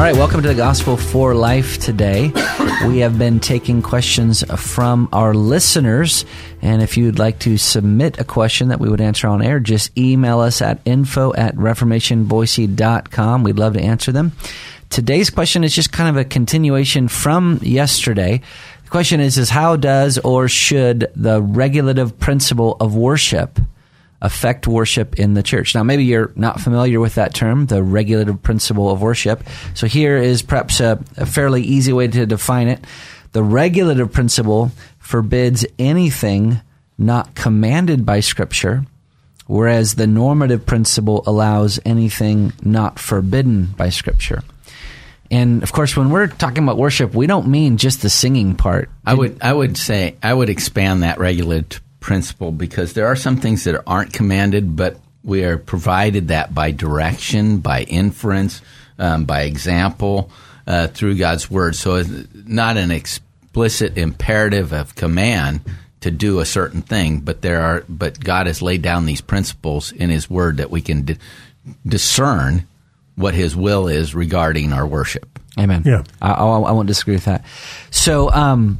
All right, welcome to the Gospel for Life today. We have been taking questions from our listeners. And if you'd like to submit a question that we would answer on air, just email us at info at reformationboise.com. We'd love to answer them. Today's question is just kind of a continuation from yesterday. The question is, is how does or should the regulative principle of worship affect worship in the church. Now, maybe you're not familiar with that term, the regulative principle of worship. So here is perhaps a, a fairly easy way to define it. The regulative principle forbids anything not commanded by Scripture, whereas the normative principle allows anything not forbidden by Scripture. And of course, when we're talking about worship, we don't mean just the singing part. I would I would say I would expand that regulative principle because there are some things that aren't commanded, but we are provided that by direction, by inference, um, by example uh, through God's word. So it's not an explicit imperative of command to do a certain thing, but there are but God has laid down these principles in His word that we can di- discern what His will is regarding our worship. Amen. Yeah. I, I, I won't disagree with that. So, um,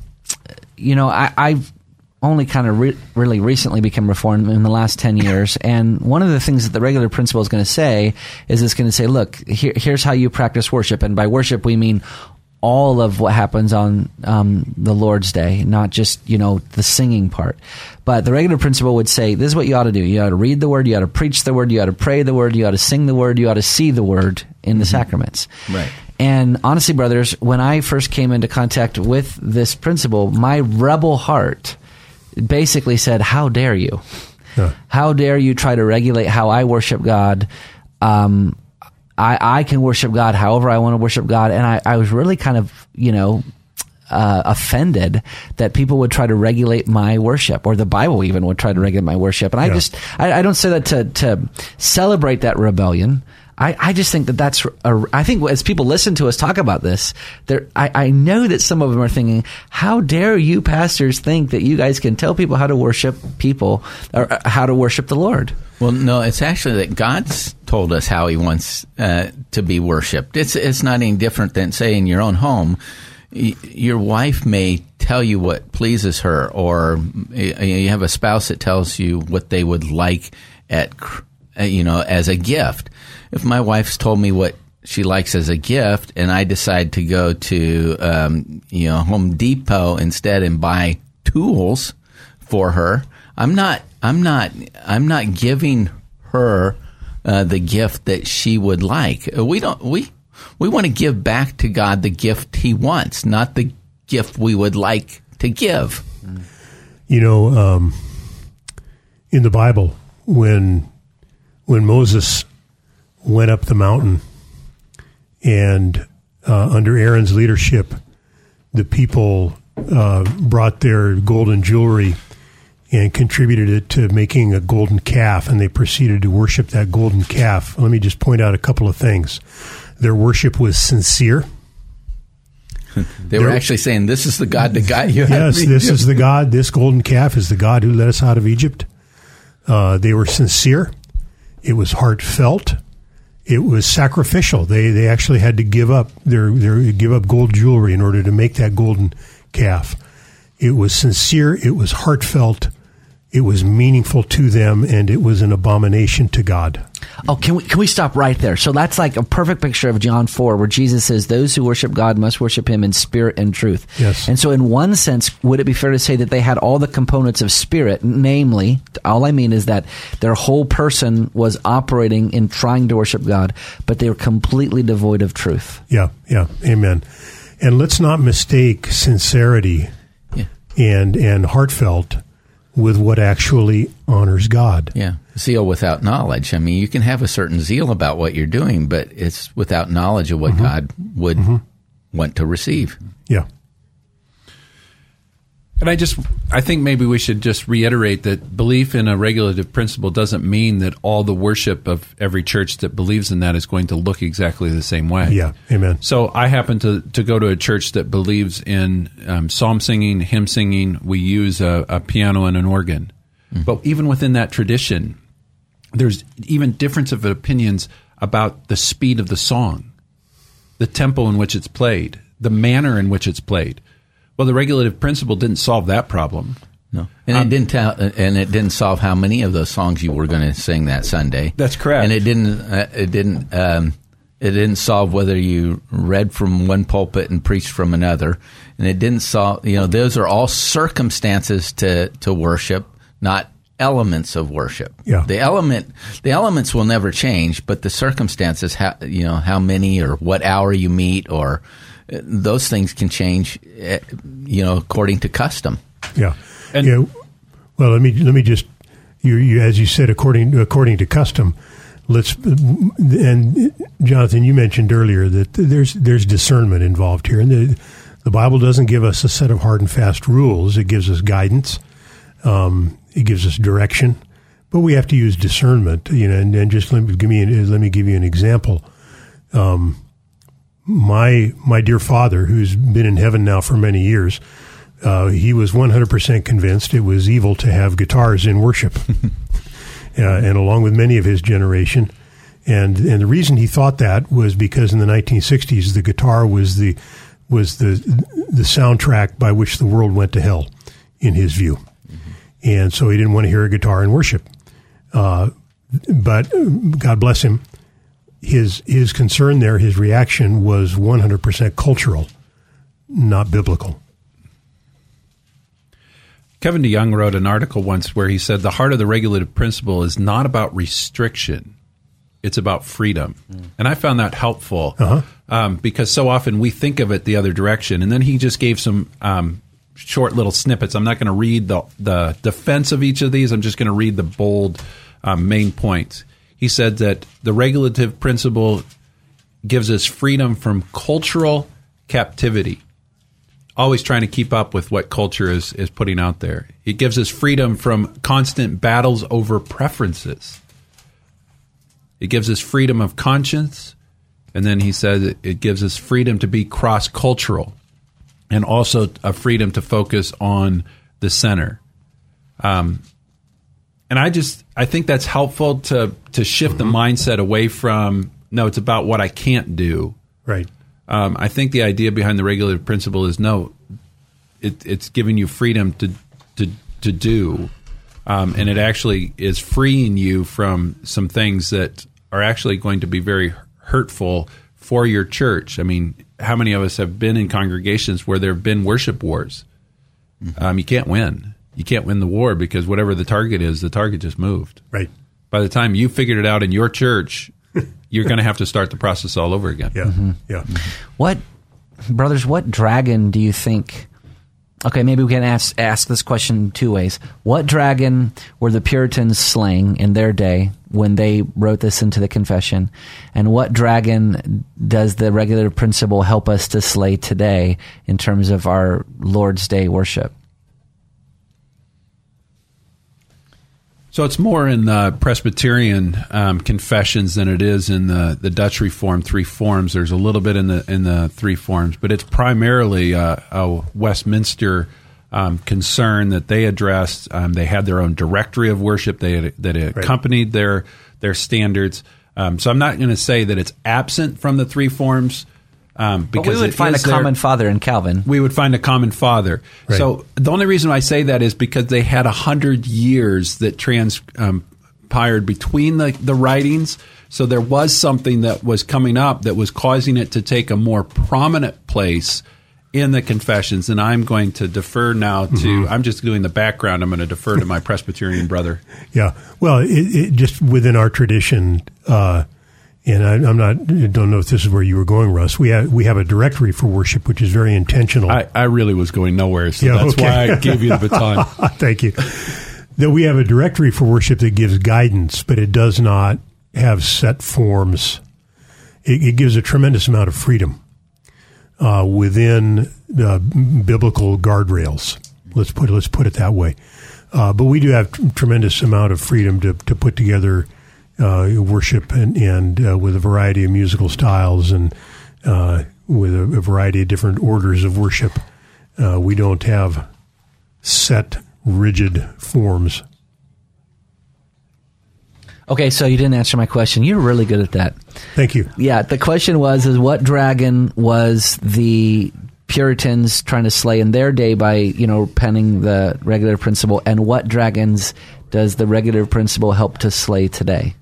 you know, I, I've only kind of re- really recently become reformed in the last 10 years. And one of the things that the regular principle is going to say is it's going to say, look, here, here's how you practice worship. And by worship, we mean all of what happens on um, the Lord's Day, not just, you know, the singing part. But the regular principle would say, this is what you ought to do. You ought to read the word, you ought to preach the word, you ought to pray the word, you ought to sing the word, you ought to see the word in the sacraments. Right. And honestly, brothers, when I first came into contact with this principle, my rebel heart basically said, "How dare you? Yeah. How dare you try to regulate how I worship God? Um, I, I can worship God however I want to worship God." And I, I was really kind of, you know. Uh, offended that people would try to regulate my worship, or the Bible even would try to regulate my worship, and I Yeah. just I, I don't say that to to celebrate that rebellion. I, I just think that that's a, I think as people listen to us talk about this, there I, I know that some of them are thinking, how dare you pastors think that you guys can tell people how to worship people or uh, how to worship the Lord? Well, no, it's actually that God's told us how He wants uh, to be worshipped. It's it's not any different than say in your own home, your wife may tell you what pleases her, or you have a spouse that tells you what they would like at you know as a gift. If my wife's told me what she likes as a gift, and I decide to go to um, you know Home Depot instead and buy tools for her. I'm not. I'm not. I'm not giving her uh, the gift that she would like. Uh, We don't. We we want to give back to God the gift He wants, not the gift we would like to give. You know, um, in the Bible, when when Moses went up the mountain, and uh, under Aaron's leadership, the people uh, brought their golden jewelry and contributed it to making a golden calf, and they proceeded to worship that golden calf. Let me just point out a couple of things. Their worship was sincere. They were actually saying, "This is the God that got you." Yes, this is the God. This golden calf is the God who led us out of Egypt. Uh, they were sincere. It was heartfelt. It was sacrificial. They they actually had to give up their their give up gold jewelry in order to make that golden calf. It was sincere. It was heartfelt. It was meaningful to them, and it was an abomination to God. Oh, can we can we stop right there? So that's like a perfect picture of John four, where Jesus says, "Those who worship God must worship Him in spirit and truth." Yes. And so, in one sense, would it be fair to say that they had all the components of spirit? Namely, all I mean is that their whole person was operating in trying to worship God, but they were completely devoid of truth. Yeah, yeah, amen. And let's not mistake sincerity Yeah. and and heartfelt with what actually honors God. Yeah. Zeal without knowledge. I mean, you can have a certain zeal about what you're doing, but it's without knowledge of what mm-hmm. God would mm-hmm. want to receive. Yeah. And I just, I think maybe we should just reiterate that belief in a regulative principle doesn't mean that all the worship of every church that believes in that is going to look exactly the same way. Yeah. Amen. So I happen to, to go to a church that believes in um, psalm singing, hymn singing. We use a, a piano and an organ. But even within that tradition, there's even difference of opinions about the speed of the song, the tempo in which it's played, the manner in which it's played. Well, the regulative principle didn't solve that problem. No, and it didn't tell, and it didn't solve how many of those songs you were going to sing that Sunday. That's correct. And it didn't. Uh, it didn't. Um, it didn't solve whether you read from one pulpit and preached from another, and it didn't solve. You know, those are all circumstances to to worship, not elements of worship. Yeah. The element, the elements will never change, but the circumstances, how you know how many or what hour you meet, or uh, those things can change. uh, You know, according to custom. Yeah. And- yeah. Well, let me let me just you, you as you said according according to custom. Let's and Jonathan, you mentioned earlier that there's there's discernment involved here, and the the Bible doesn't give us a set of hard and fast rules. It gives us guidance. Um, it gives us direction, but we have to use discernment. You know, and, and just let me give me an, let me give you an example. Um, my my dear father, who's been in heaven now for many years, uh, he was 100% convinced it was evil to have guitars in worship, uh, and along with many of his generation. And and the reason he thought that was because in the 1960s the guitar was the was the the soundtrack by which the world went to hell, in his view, and so he didn't want to hear a guitar in worship. Uh, but God bless him, his his concern there, his reaction was 100% cultural, not biblical. Kevin DeYoung wrote an article once where he said the heart of the regulative principle is not about restriction, it's about freedom. And I found that helpful um, because so often we think of it the other direction. And then he just gave some um, short little snippets. I'm not going to read the, the defense of each of these, I'm just going to read the bold um, main points. He said that the regulative principle gives us freedom from cultural captivity always trying to keep up with what culture is, is putting out there. It gives us freedom from constant battles over preferences. It gives us freedom of conscience. And then he says it, gives us freedom to be cross cultural and also a freedom to focus on the center. Um, and I just I think that's helpful to to shift the mindset away from no, it's about what I can't do Right. um, I think the idea behind the regulative principle is no, it, it's giving you freedom to to to do, um, and it actually is freeing you from some things that are actually going to be very hurtful for your church. I mean, how many of us have been in congregations where there have been worship wars? Um, you can't win. You can't win the war because whatever the target is, the target just moved. Right. By the time you figured it out in your church, you're going to have to start the process all over again. Yeah. Mm-hmm. Yeah. What, brothers, what dragon do you think? Okay, maybe we can ask, ask this question two ways. What dragon were the Puritans slaying in their day when they wrote this into the confession? And what dragon does the regulative principle help us to slay today in terms of our Lord's Day worship? So it's more in the Presbyterian um, confessions than it is in the, the Dutch Reformed three forms. There's a little bit in the in the three forms, but it's primarily uh, a Westminster um, concern that they addressed. Um, they had their own directory of worship they had, that accompanied their their standards. Um, so I'm not going to say that it's absent from the three forms. Um, But because we would find a is there common father in Calvin. we would find a common father. So the only reason I say that is because they had a hundred years that trans um, transpired between the, the writings. So there was something that was coming up that was causing it to take a more prominent place in the confessions. And I'm going to defer now to, Mm-hmm. I'm just doing the background. I'm going to defer to my Presbyterian brother. Yeah. Well, it, it just within our tradition, uh, and I, I'm not, don't know if this is where you were going, Russ. We have we have a directory for worship, which is very intentional. I, I really was going nowhere. So Yeah, that's okay. why I gave you the baton. Thank you. That we have a directory for worship that gives guidance, but it does not have set forms. It, it gives a tremendous amount of freedom uh, within uh, biblical guardrails. Let's put let's put it that way. Uh, but we do have t- tremendous amount of freedom to, to put together worship and, and uh, with a variety of musical styles and uh, with a, a variety of different orders of worship. Uh, we don't have set, rigid forms. Okay, so you didn't answer my question. You're really good at that. Thank you. Yeah, the question was is what dragon was the Puritans trying to slay in their day by, you know, penning the regular principle and what dragons does the regular principle help to slay today?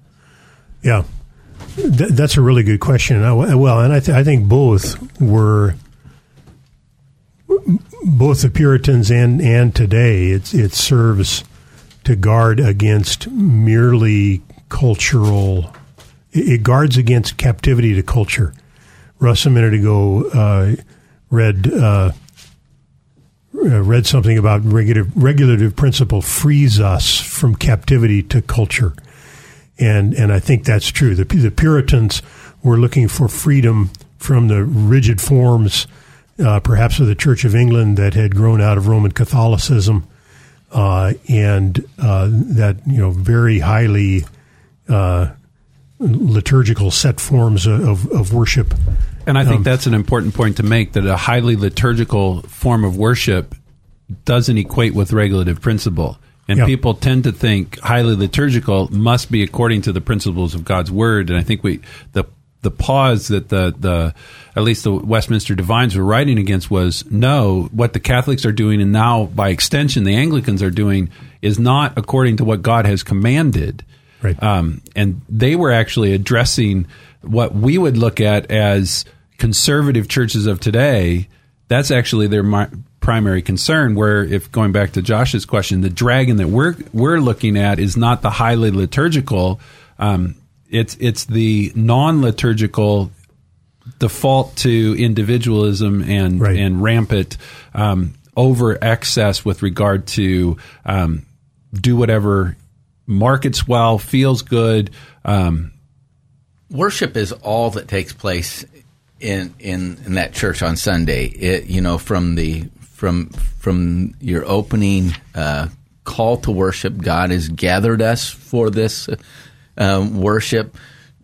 Yeah, Th- that's a really good question. I, well, and I, th- I think both were both the Puritans and and today. It it serves to guard against merely cultural. It, it guards against captivity to culture. Russ a minute ago uh, read. Uh, read something about regulative, regulative principle frees us from captivity to culture and and I think that's true. The the Puritans were looking for freedom from the rigid forms, uh, perhaps of the Church of England that had grown out of Roman Catholicism, uh, and uh, that you know very highly uh, liturgical set forms of of worship. And I think Um, that's an important point to make that a highly liturgical form of worship doesn't equate with regulative principle. And Yeah. people tend to think highly liturgical must be according to the principles of God's word. And I think we the the pause that the the at least the Westminster Divines were writing against was no, what the Catholics are doing and now by extension the Anglicans are doing is not according to what God has commanded. Right. Um, and they were actually addressing what we would look at as conservative churches of today. That's actually their primary concern. Where, if going back to Josh's question, the dragon that we're we're looking at is not the highly liturgical. Um, it's it's the non liturgical default to individualism and Right. and rampant um, over excess with regard to um, do whatever markets well, feels good. Um, worship is all that takes place in in, in that church on Sunday. It, you know, from the from from your opening uh, call to worship, God has gathered us for this um, worship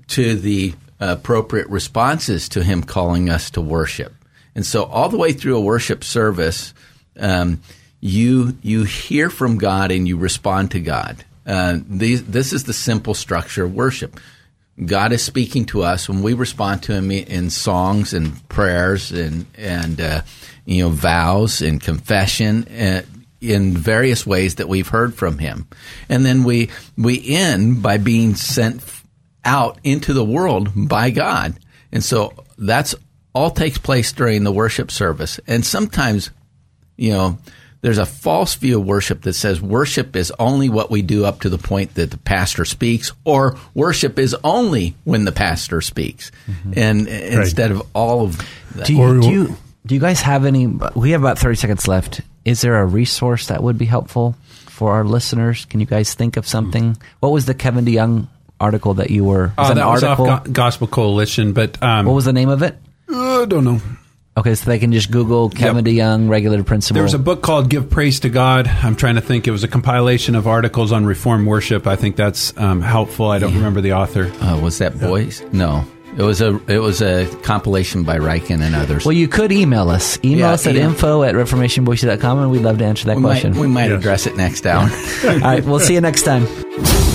to the appropriate responses to Him calling us to worship. And so, all the way through a worship service, um, you you hear from God and you respond to God. Uh, these, this is the simple structure of worship. God is speaking to us when we respond to Him in songs and prayers and and uh, you know vows and confession uh, in various ways that we've heard from Him, and then we we end by being sent out into the world by God, and so that's all takes place during the worship service, and sometimes you know, there's a false view of worship that says worship is only what we do up to the point that the pastor speaks, or worship is only when the pastor speaks, and instead of all of that. Do you, Or- do you do you guys have any? We have about thirty seconds left. Is there a resource that would be helpful for our listeners? Can you guys think of something? What was the Kevin DeYoung article that you were? oh, an that was off. Go- Gospel Coalition, but um, what was the name of it? uh, I don't know. Okay, so they can just Google Kevin DeYoung regulative principle. There was a book called "Give Praise to God." I'm trying to think. It was a compilation of articles on Reformed worship. I think that's um, helpful. I don't remember the author. Uh, was that Boice? No, it was a it was a compilation by Ryken and others. well, you could email us. Email Yeah, us at yeah. info at reformationboise.com and we'd love to answer that we might, question. we might Yes. address it next hour. All right, we'll see you next time.